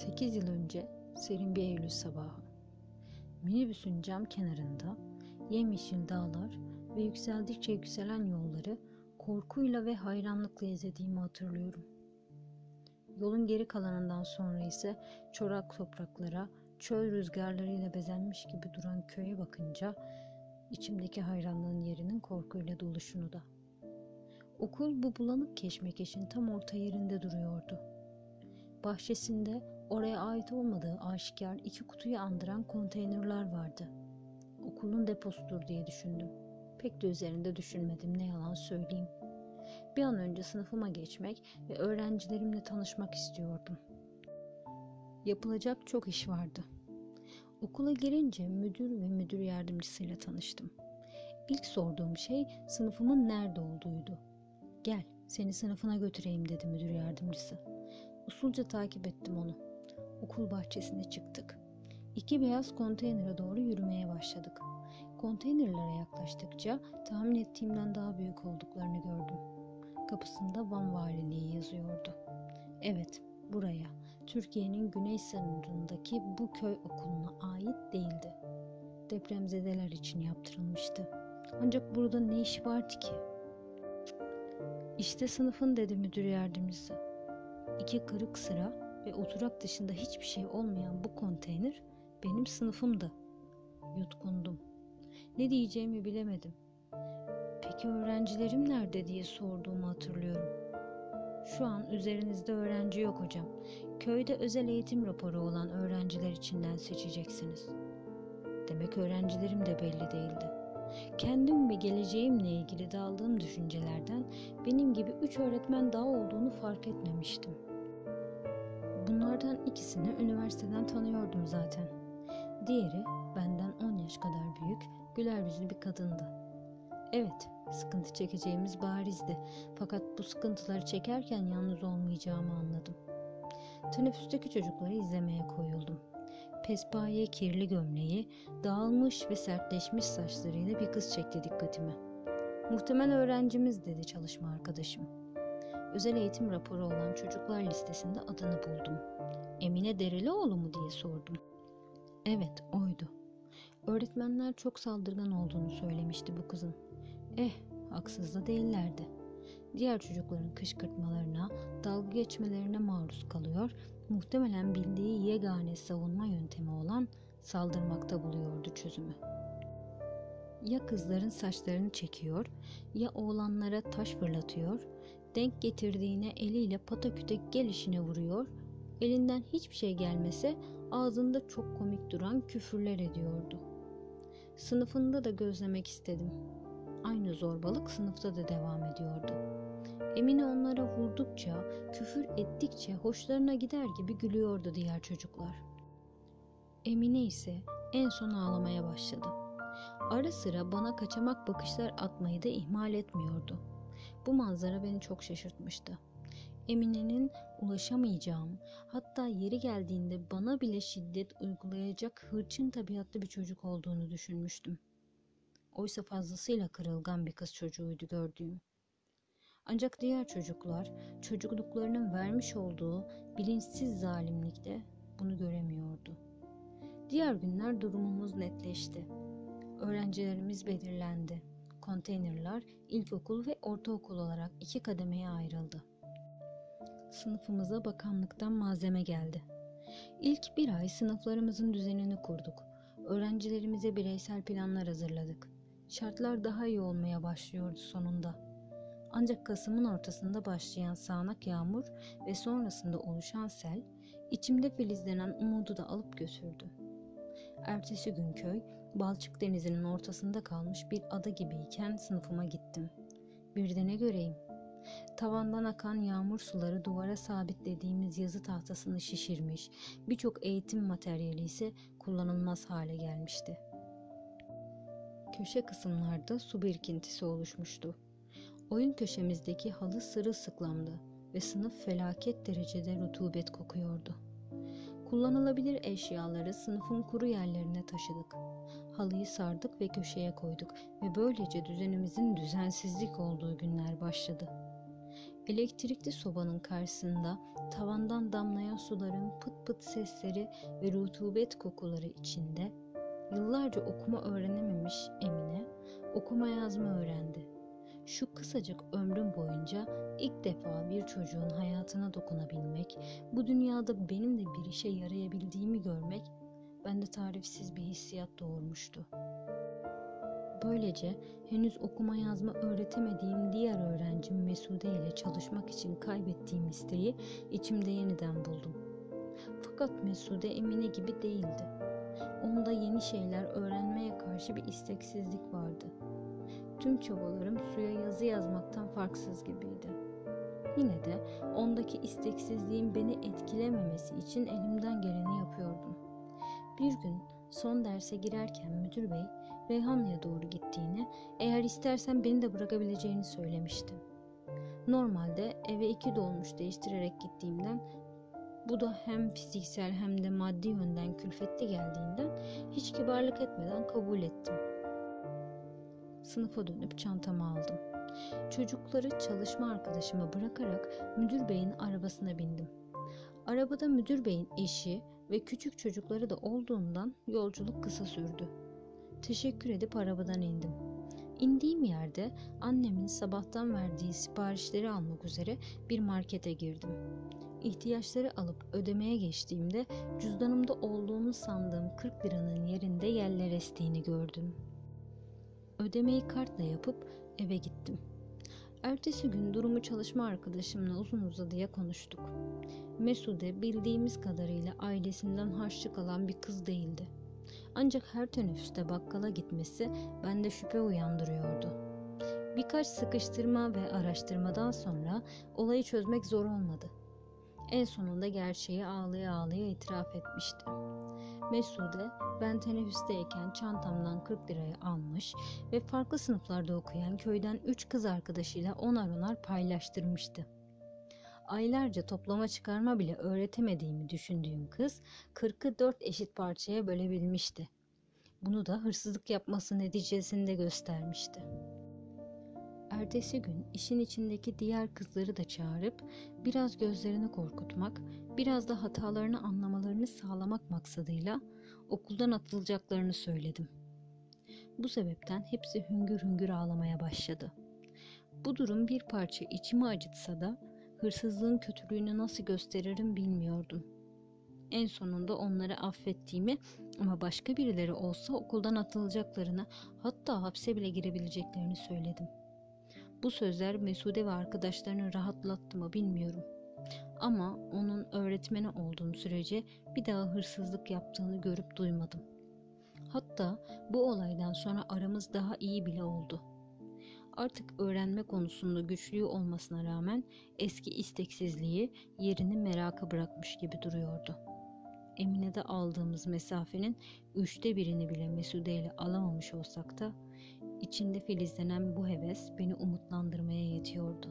8 yıl önce serin bir Eylül sabahı. Minibüsün cam kenarında yemyeşil dağlar ve yükseldikçe yükselen yolları korkuyla ve hayranlıkla izlediğimi hatırlıyorum. Yolun geri kalanından sonra ise çorak topraklara, çöl rüzgarlarıyla bezenmiş gibi duran köye bakınca içimdeki hayranlığın yerinin korkuyla doluşunu da. Okul bu bulanık keşmekeşin tam orta yerinde duruyordu. Bahçesinde oraya ait olmadığı aşikar iki kutuyu andıran konteynerler vardı. Okulun deposudur diye düşündüm. Pek de üzerinde düşünmedim ne yalan söyleyeyim. Bir an önce sınıfıma geçmek ve öğrencilerimle tanışmak istiyordum. Yapılacak çok iş vardı. Okula girince müdür ve müdür yardımcısıyla tanıştım. İlk sorduğum şey sınıfımın nerede olduğuydu. Gel seni sınıfına götüreyim dedi müdür yardımcısı. Usulca takip ettim onu. Okul bahçesine çıktık. İki beyaz konteynere doğru yürümeye başladık. Konteynerlere yaklaştıkça tahmin ettiğimden daha büyük olduklarını gördüm. Kapısında Van Valiliği yazıyordu. Evet, buraya, Türkiye'nin güney sınırındaki bu köy okuluna ait değildi. Depremzedeler için yaptırılmıştı. Ancak burada ne işi vardı ki? İşte sınıfın dedi müdür yardımcısı. İki kırık sıra ve oturak dışında hiçbir şey olmayan bu konteyner benim sınıfımdı. Yutkundum. Ne diyeceğimi bilemedim. Peki öğrencilerim nerede diye sorduğumu hatırlıyorum. Şu an üzerinizde öğrenci yok hocam. Köyde özel eğitim raporu olan öğrenciler içinden seçeceksiniz. Demek öğrencilerim de belli değildi. Kendim ve geleceğimle ilgili daldığım düşüncelerden benim gibi üç öğretmen daha olduğunu fark etmemiştim. Bunlardan ikisini üniversiteden tanıyordum zaten. Diğeri benden 10 yaş kadar büyük, güler yüzlü bir kadındı. Evet, sıkıntı çekeceğimiz barizdi. Fakat bu sıkıntıları çekerken yalnız olmayacağımı anladım. Teneffüsteki çocukları izlemeye koyuldum. Pespaye kirli gömleği, dağılmış ve sertleşmiş saçlarıyla bir kız çekti dikkatimi. Muhtemel öğrencimiz dedi çalışma arkadaşım. Özel eğitim raporu olan çocuklar listesinde adını buldum. Emine Derelioğlu mu diye sordum. Evet, oydu. Öğretmenler çok saldırgan olduğunu söylemişti bu kızın. Eh, haksız da değillerdi. Diğer çocukların kışkırtmalarına, dalga geçmelerine maruz kalıyor, muhtemelen bildiği yegane savunma yöntemi olan saldırmakta buluyordu çözümü. Ya kızların saçlarını çekiyor, ya oğlanlara taş fırlatıyor, denk getirdiğine eliyle pataküte gelişine vuruyor, elinden hiçbir şey gelmese ağzında çok komik duran küfürler ediyordu. Sınıfında da gözlemek istedim. Aynı zorbalık sınıfta da devam ediyordu. Emine onlara vurdukça, küfür ettikçe hoşlarına gider gibi gülüyordu diğer çocuklar. Emine ise en son ağlamaya başladı. Ara sıra bana kaçamak bakışlar atmayı da ihmal etmiyordu. Bu manzara beni çok şaşırtmıştı. Emine'nin ulaşamayacağım, hatta yeri geldiğinde bana bile şiddet uygulayacak hırçın tabiatlı bir çocuk olduğunu düşünmüştüm. Oysa fazlasıyla kırılgan bir kız çocuğuydu gördüğüm. Ancak diğer çocuklar çocukluklarının vermiş olduğu bilinçsiz zalimlikte bunu göremiyordu. Diğer günler durumumuz netleşti. Öğrencilerimiz belirlendi. Konteynerler ilkokul ve ortaokul olarak iki kademeye ayrıldı. Sınıfımıza bakanlıktan malzeme geldi. İlk bir ay sınıflarımızın düzenini kurduk. Öğrencilerimize bireysel planlar hazırladık. Şartlar daha iyi olmaya başlıyordu sonunda. Ancak Kasım'ın ortasında başlayan sağanak yağmur ve sonrasında oluşan sel, içimde filizlenen umudu da alıp götürdü. Ertesi gün köy, Balçık denizinin ortasında kalmış bir ada gibiyken sınıfıma gittim. Bir de ne göreyim? Tavandan akan yağmur suları duvara sabitlediğimiz yazı tahtasını şişirmiş, birçok eğitim materyali ise kullanılmaz hale gelmişti. Köşe kısımlarda su birikintisi oluşmuştu. Oyun köşemizdeki halı sırılsıklamdı ve sınıf felaket derecede rutubet kokuyordu. Kullanılabilir eşyaları sınıfın kuru yerlerine taşıdık. Halıyı sardık ve köşeye koyduk ve böylece düzenimizin düzensizlik olduğu günler başladı. Elektrikli sobanın karşısında tavandan damlayan suların pıt pıt sesleri ve rutubet kokuları içinde yıllarca okuma öğrenememiş Emine okuma yazma öğrendi. Şu kısacık ömrüm boyunca ilk defa bir çocuğun hayatına dokunabilmek, bu dünyada benim de bir işe yarayabildiğimi görmek bende tarifsiz bir hissiyat doğurmuştu. Böylece henüz okuma yazma öğretemediğim diğer öğrencim Mesude ile çalışmak için kaybettiğim isteği içimde yeniden buldum. Fakat Mesude Emine gibi değildi. Onda yeni şeyler öğrenmeye karşı bir isteksizlik vardı. Tüm çabalarım suya yazı yazmaktan farksız gibiydi. Yine de ondaki isteksizliğin beni etkilememesi için elimden geleni yapıyordum. Bir gün son derse girerken müdür bey Reyhanlı'ya doğru gittiğini, eğer istersen beni de bırakabileceğini söylemişti. Normalde eve iki dolmuş değiştirerek gittiğimden bu da hem fiziksel hem de maddi yönden külfetli geldiğinden hiç kibarlık etmeden kabul ettim. Sınıfa dönüp çantamı aldım. Çocukları çalışma arkadaşıma bırakarak müdür beyin arabasına bindim. Arabada müdür beyin eşi ve küçük çocukları da olduğundan yolculuk kısa sürdü. Teşekkür edip arabadan indim. İndiğim yerde annemin sabahtan verdiği siparişleri almak üzere bir markete girdim. İhtiyaçları alıp ödemeye geçtiğimde cüzdanımda olduğunu sandığım 40 liranın yerinde yerler estiğini gördüm. Ödemeyi kartla yapıp eve gittim. Ertesi gün durumu çalışma arkadaşımla uzun uzadıya konuştuk. Mesude bildiğimiz kadarıyla ailesinden harçlık alan bir kız değildi. Ancak her teneffüste bakkala gitmesi bende şüphe uyandırıyordu. Birkaç sıkıştırma ve araştırmadan sonra olayı çözmek zor olmadı. En sonunda gerçeği ağlaya ağlaya itiraf etmişti. Mesude ben teneffüsteyken çantamdan 40 lirayı almış ve farklı sınıflarda okuyan köyden 3 kız arkadaşıyla onar onar paylaştırmıştı. Aylarca toplama çıkarma bile öğretemediğimi düşündüğüm kız 40'ı 4 eşit parçaya bölebilmişti. Bunu da hırsızlık yapması neticesinde göstermişti. Ertesi gün işin içindeki diğer kızları da çağırıp biraz gözlerini korkutmak, biraz da hatalarını anlamalarını sağlamak maksadıyla okuldan atılacaklarını söyledim. Bu sebepten hepsi hüngür hüngür ağlamaya başladı. Bu durum bir parça içimi acıtsa da hırsızlığın kötülüğünü nasıl gösteririm bilmiyordum. En sonunda onları affettiğimi ama başka birileri olsa okuldan atılacaklarını hatta hapse bile girebileceklerini söyledim. Bu sözler Mesude ve arkadaşlarını rahatlattı mı bilmiyorum. Ama onun öğretmeni olduğum sürece bir daha hırsızlık yaptığını görüp duymadım. Hatta bu olaydan sonra aramız daha iyi bile oldu. Artık öğrenme konusunda güçlüğü olmasına rağmen eski isteksizliği yerini meraka bırakmış gibi duruyordu. Emine'de aldığımız mesafenin üçte birini bile Mesude ile alamamış olsak da içinde filizlenen bu heves beni umutlandırmaya yetiyordu.